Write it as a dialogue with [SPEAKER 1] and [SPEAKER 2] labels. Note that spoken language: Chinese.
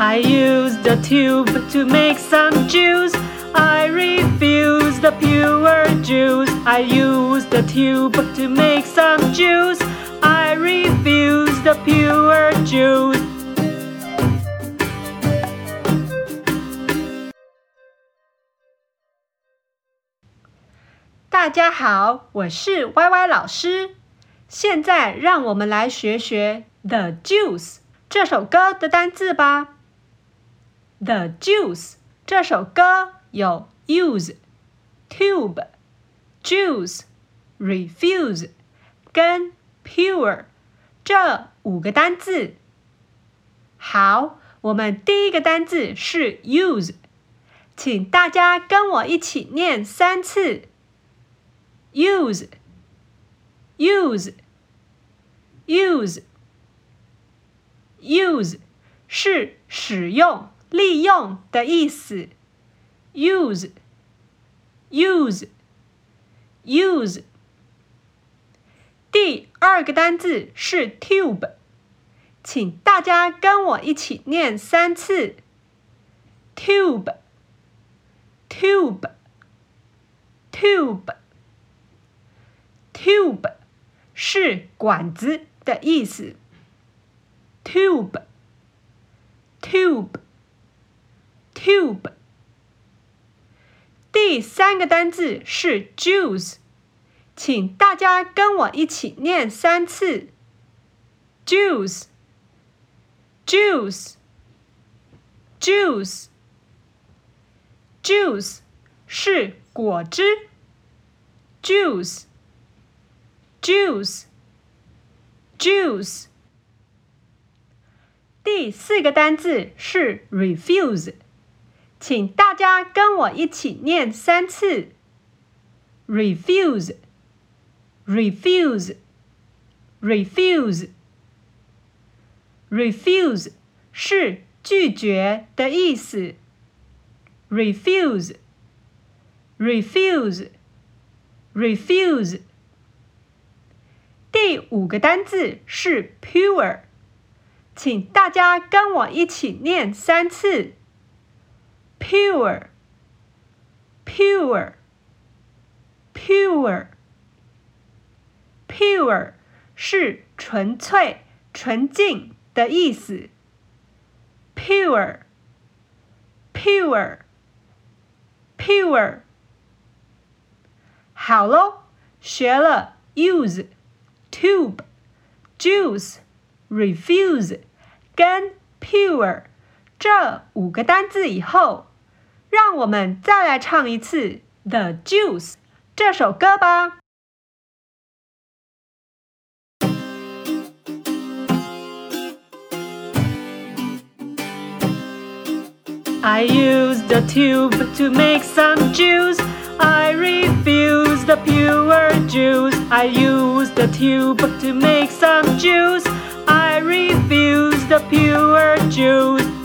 [SPEAKER 1] I use the tube to make some juice. I refuse the pure juice. I use the tube to make some juice. I refuse the pure juice. 大家好，我是 YY 老师。现在让我们来学学《The Juice》这首歌的单字吧。 The Juice 这首歌有 use、tube、juice、refuse 跟 pure 这五个单字。好，我们第一个单字是 use，请大家跟我一起念三次。use、use、use、use 是使用。利用的意思，use, use, use。第二个单字是 tube，请大家跟我一起念三次：tube, tube, tube, tube，是管子的意思，tube, tube。Tube。第三个单字是 juice，请大家跟我一起念三次：juice，juice，juice，juice 是果汁，juice，juice，juice。第四个单字是 refuse。请大家跟我一起念三次：refuse，refuse，refuse，refuse 是拒绝的意思。refuse，refuse，refuse。第五个单字是 pure，请大家跟我一起念三次。pure, pure, pure, pure 是纯粹、纯净的意思。pure, pure, pure。好喽，学了 use, tube, juice, refuse 跟 pure 这五个单字以后。 让我们再来唱一次《The Juice》这首歌吧。I use the tube to make some juice. I refuse the pure juice. I use the tube to make some juice. I refuse the pure juice.